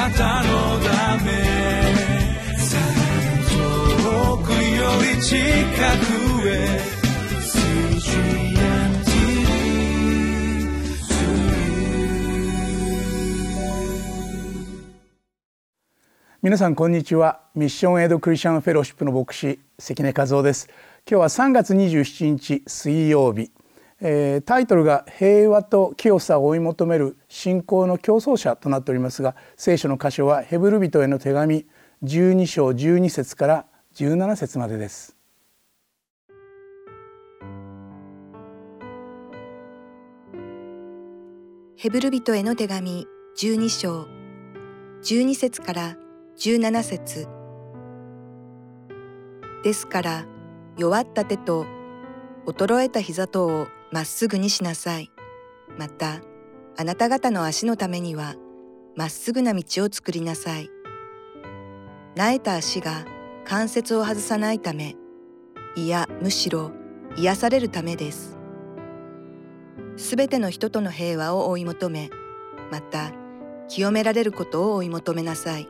なたのため遠くより近くへ皆さんこんにちは。ミッションエイドクリスチャンフェローシップの牧師関根和夫です。今日は3月27日水曜日、えー、タイトルが平和と清さを追い求める信仰の競争者となっておりますが聖書の箇所はヘブル人への手紙12章12節から17節までです。ヘブル人への手紙12章12節から17節。ですから弱った手と衰えた膝とをまっすぐにしなさい。またあなた方の足のためにはまっすぐな道を作りなさい。なえた足が関節を外さないため、いやむしろ癒されるためです。すべての人との平和を追い求め、また清められることを追い求めなさい。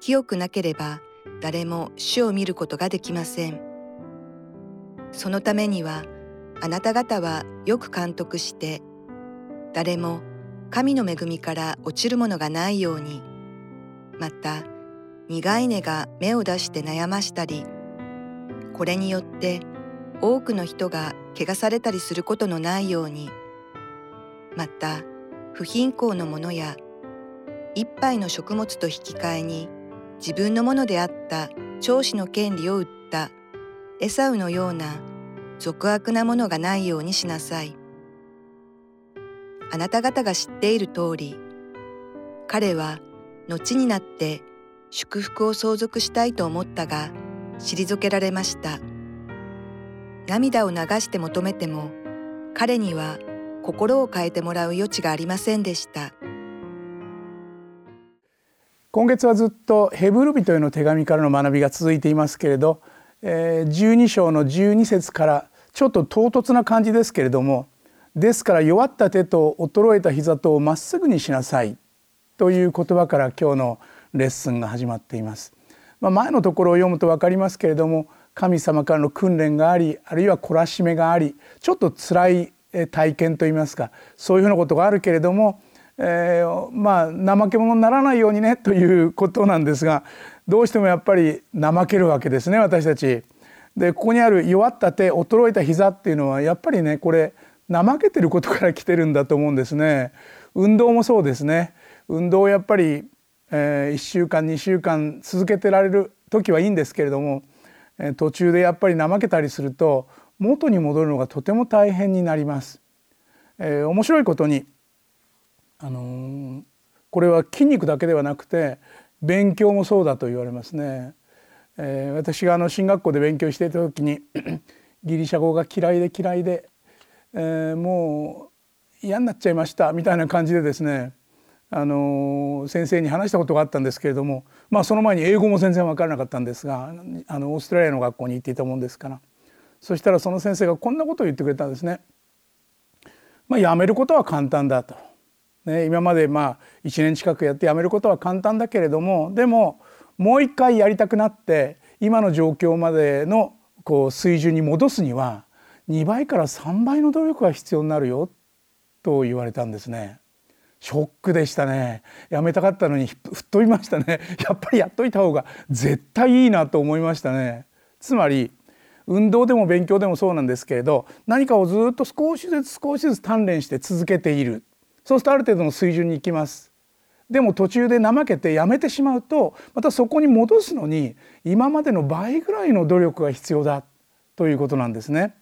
清くなければ誰も主を見ることができません。そのためにはあなた方はよく監督して誰も神の恵みから落ちるものがないようにまた苦い根が芽を出して悩ましたりこれによって多くの人が怪我されたりすることのないようにまた不貧困のものや一杯の食物と引き換えに自分のものであった長子の権利を売ったエサウのような俗悪なものがないようにしなさい。あなた方が知っている通り、彼は後になって祝福を相続したいと思ったが、退けられました。涙を流して求めても、彼には心を変えてもらう余地がありませんでした。今月はずっとヘブル人への手紙からの学びが続いていますけれど、12章の12節からちょっと唐突な感じですけれどもですから弱った手と衰えた膝とをまっすぐにしなさいという言葉から今日のレッスンが始まっています。まあ、前のところを読むと分かりますけれども神様からの訓練がありあるいは懲らしめがありちょっと辛い体験といいますかそういうふうなことがあるけれどもえー、まあ怠け者にならないようにねということなんですがどうしてもやっぱり怠けるわけですね私たち。でここにある弱った手衰えた膝っていうのはやっぱりねこれ怠けてることから来てるんだと思うんですね。運動もそうですね運動をやっぱり、えー、1週間2週間続けてられる時はいいんですけれども、えー、途中でやっぱり怠けたりすると元に戻るのがとても大変になります。えー、面白いことにあのこれは筋肉だけではなくて勉強もそうだと言われますね。えー、私があの進学校で勉強していた時に ギリシャ語が嫌いで嫌いで、えー、もう嫌になっちゃいましたみたいな感じでですねあの先生に話したことがあったんですけれども、まあ、その前に英語も全然分からなかったんですがあのオーストラリアの学校に行っていたもんですからそしたらその先生がこんなことを言ってくれたんですね。まあ、やめることは簡単だとね、今までまあ1年近くやってやめることは簡単だけれどもでももう一回やりたくなって今の状況までのこう水準に戻すには2倍から3倍の努力が必要になるよと言われたんですね。ショックでしたね。やめたかったのに吹っ飛びましたね。やっぱりやっといた方が絶対いいなと思いましたね。つまり運動でも勉強でもそうなんですけれど何かをずっと少しずつ少しずつ鍛錬して続けている。そうするとある程度の水準に行きます。でも途中で怠けてやめてしまうとまたそこに戻すのに今までの倍ぐらいの努力が必要だということなんですね。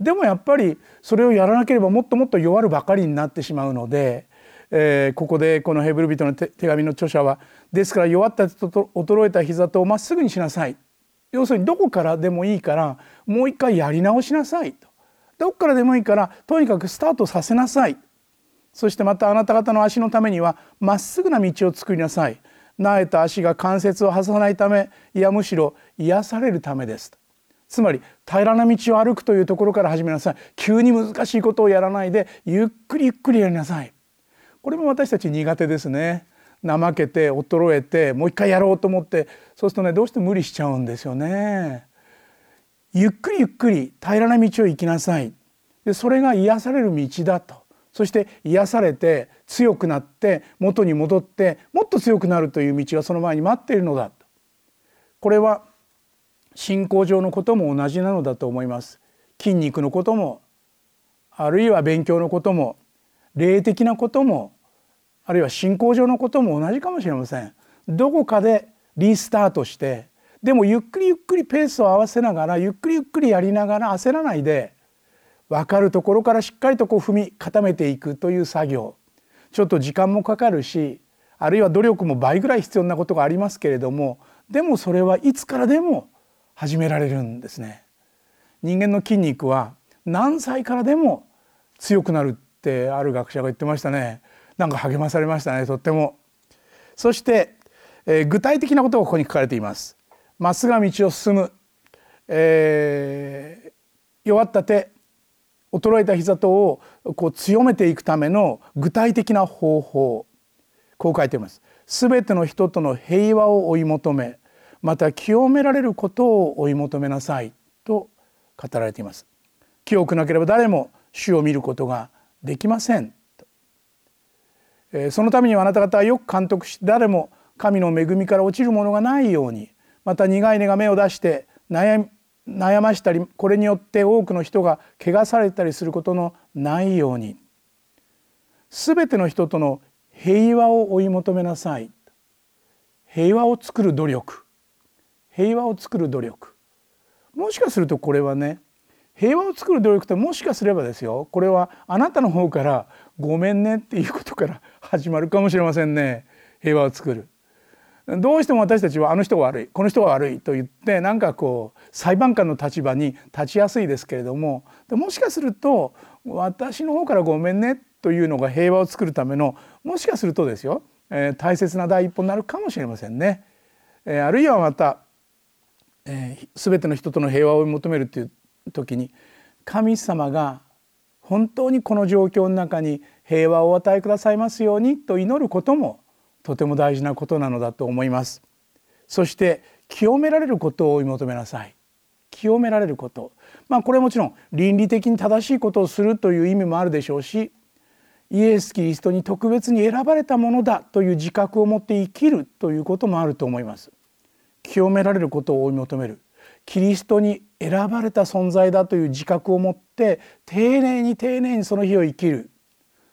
でもやっぱりそれをやらなければもっともっと弱るばかりになってしまうので、えー、ここでこのヘブル人の手紙の著者は「ですから弱ったと衰えた膝とまっすぐにしなさい」要するにどこからでもいいからもう一回やり直しなさいと。どこからでもいいからとにかくスタートさせなさい。そしてまたあなた方の足のためにはまっすぐな道を作りなさい。なえた足が関節を挟さないためいやむしろ癒されるためです。つまり平らな道を歩くというところから始めなさい。急に難しいことをやらないでゆっくりゆっくりやりなさい。これも私たち苦手ですね。怠けて衰えてもう一回やろうと思ってそうするとねどうして無理しちゃうんですよね。ゆっくりゆっくり平らな道を行きなさいでそれが癒される道だとそして癒されて強くなって元に戻ってもっと強くなるという道がその前に待っているのだ。これは信仰上のことも同じなのだと思います。筋肉のこともあるいは勉強のことも霊的なこともあるいは信仰上のことも同じかもしれません。どこかでリスタートしてでもゆっくりゆっくりペースを合わせながらゆっくりゆっくりやりながら焦らないで分かるところからしっかりとこう踏み固めていくという作業ちょっと時間もかかるしあるいは努力も倍ぐらい必要なことがありますけれどもでもそれはいつからでも始められるんですね。人間の筋肉は何歳からでも強くなるってある学者が言ってましたね。なんか励まされましたねとっても。そして、えー、具体的なことがここに書かれています。まっすぐな道を進む、えー、弱った手衰えた膝等をこう強めていくための具体的な方法。こう書いています。すべての人との平和を追い求めまた清められることを追い求めなさい。と語られています。清くなければ誰も主を見ることができません。そのためにはあなた方はよく監督し誰も神の恵みから落ちるものがないようにまた苦い根が芽を出して悩悩ましたりこれによって多くの人が汚されたりすることのないように全ての人との平和を追い求めなさい。平和を作る努力。平和を作る努力。もしかするとこれはね平和を作る努力ってもしかすればですよ。これはあなたの方から「ごめんね」っていうことから始まるかもしれませんね。平和を作る。どうしても私たちはあの人が悪いこの人が悪いと言ってなんかこう裁判官の立場に立ちやすいですけれどももしかすると私の方からごめんねというのが平和を作るためのもしかするとですよ、えー、大切な第一歩になるかもしれませんね。えー、あるいはまたえー、全ての人との平和を求めるという時に神様が本当にこの状況の中に平和をお与えくださいますようにと祈ることもとても大事なことなのだと思います。そして清められることを追い求めなさい。清められること。まあこれはもちろん倫理的に正しいことをするという意味もあるでしょうしイエス・キリストに特別に選ばれたものだという自覚を持って生きるということもあると思います。清められることを追い求めるキリストに選ばれた存在だという自覚を持って丁寧に丁寧にその日を生きる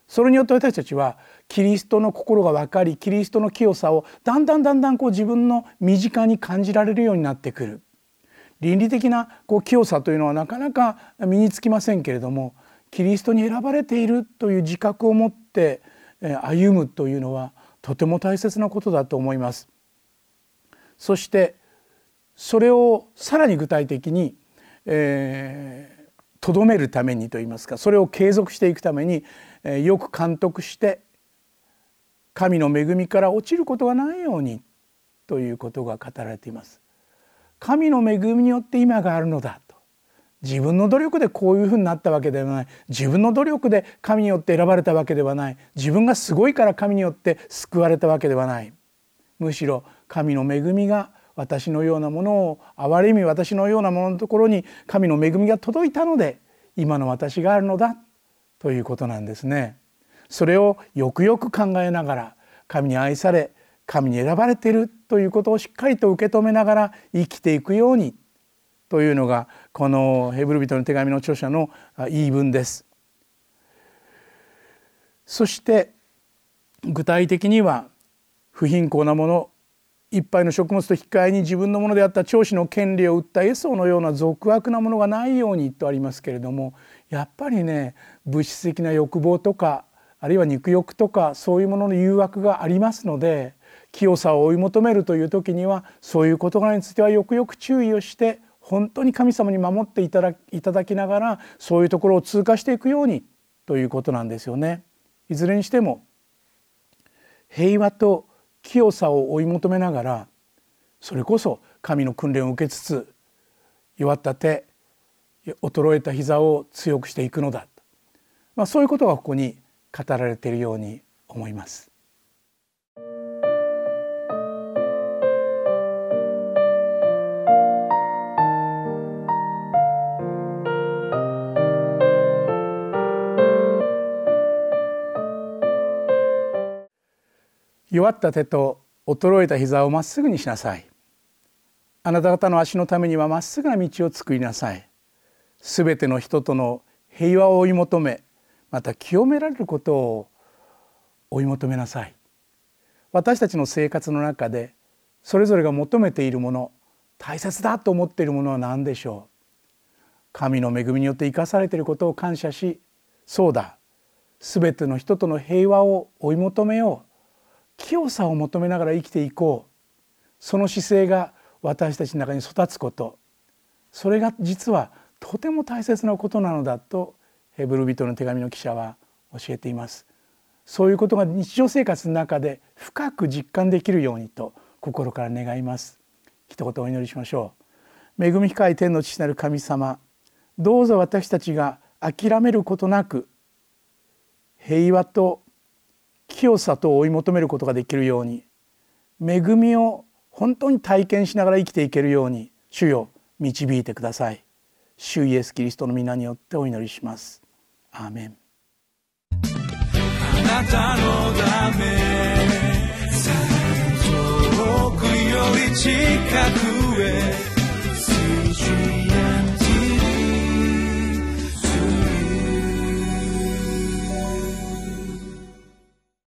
それによって私たちはキリストの心が分かりキリストの清さをだんだんだんだんこう自分の身近に感じられるようになってくる倫理的なこう清さというのはなかなか身につきませんけれどもキリストに選ばれているという自覚を持って歩むというのはとても大切なことだと思います。そしてそれをさらに具体的にえと、どめるためにといいますかそれを継続していくために、え、よく監督して神の恵みから落ちることがないようにということが語られています。神の恵みによって今があるのだと自分の努力でこういうふうになったわけではない自分の努力で神によって選ばれたわけではない自分がすごいから神によって救われたわけではないむしろ神の恵みが私のようなものを憐れみ私のようなもののところに神の恵みが届いたので今の私があるのだということなんですね。それをよくよく考えながら神に愛され神に選ばれているということをしっかりと受け止めながら生きていくようにというのがこのヘブル人の手紙の著者の言い分です。そして具体的には不貧困なもの一杯の食物と引き換えに自分のものであった長子の権利を売ったエソのような俗悪なものがないようにとありますけれどもやっぱりね物質的な欲望とかあるいは肉欲とかそういうものの誘惑がありますので清さを追い求めるという時にはそういう事柄についてはよくよく注意をして本当に神様に守っていただきながらそういうところを通過していくようにということなんですよね。いずれにしても平和と清さを追い求めながらそれこそ神の訓練を受けつつ弱った手衰えた膝を強くしていくのだ、まあ、そういうことがここに語られているように思います。弱った手と衰えた膝をまっすぐにしなさい。あなた方の足のためにはまっすぐな道を作りなさい。すべての人との平和を追い求めまた清められることを追い求めなさい。私たちの生活の中でそれぞれが求めているもの大切だと思っているものは何でしょう？神の恵みによって生かされていることを感謝しそうだ。すべての人との平和を追い求めよう。清さを求めながら生きていこう。その姿勢が私たちの中に育つこと。それが実はとても大切なことなのだとヘブル人の手紙の記者は教えています。そういうことが日常生活の中で深く実感できるようにと心から願います。一言お祈りしましょう。恵み深い天の父なる神様どうぞ私たちが諦めることなく平和と清さと追い求めることができるように恵みを本当に体験しながら生きていけるように主よ導いてください。主イエスキリストの皆によってお祈りします。アーメンあなたのため遠くより近くへ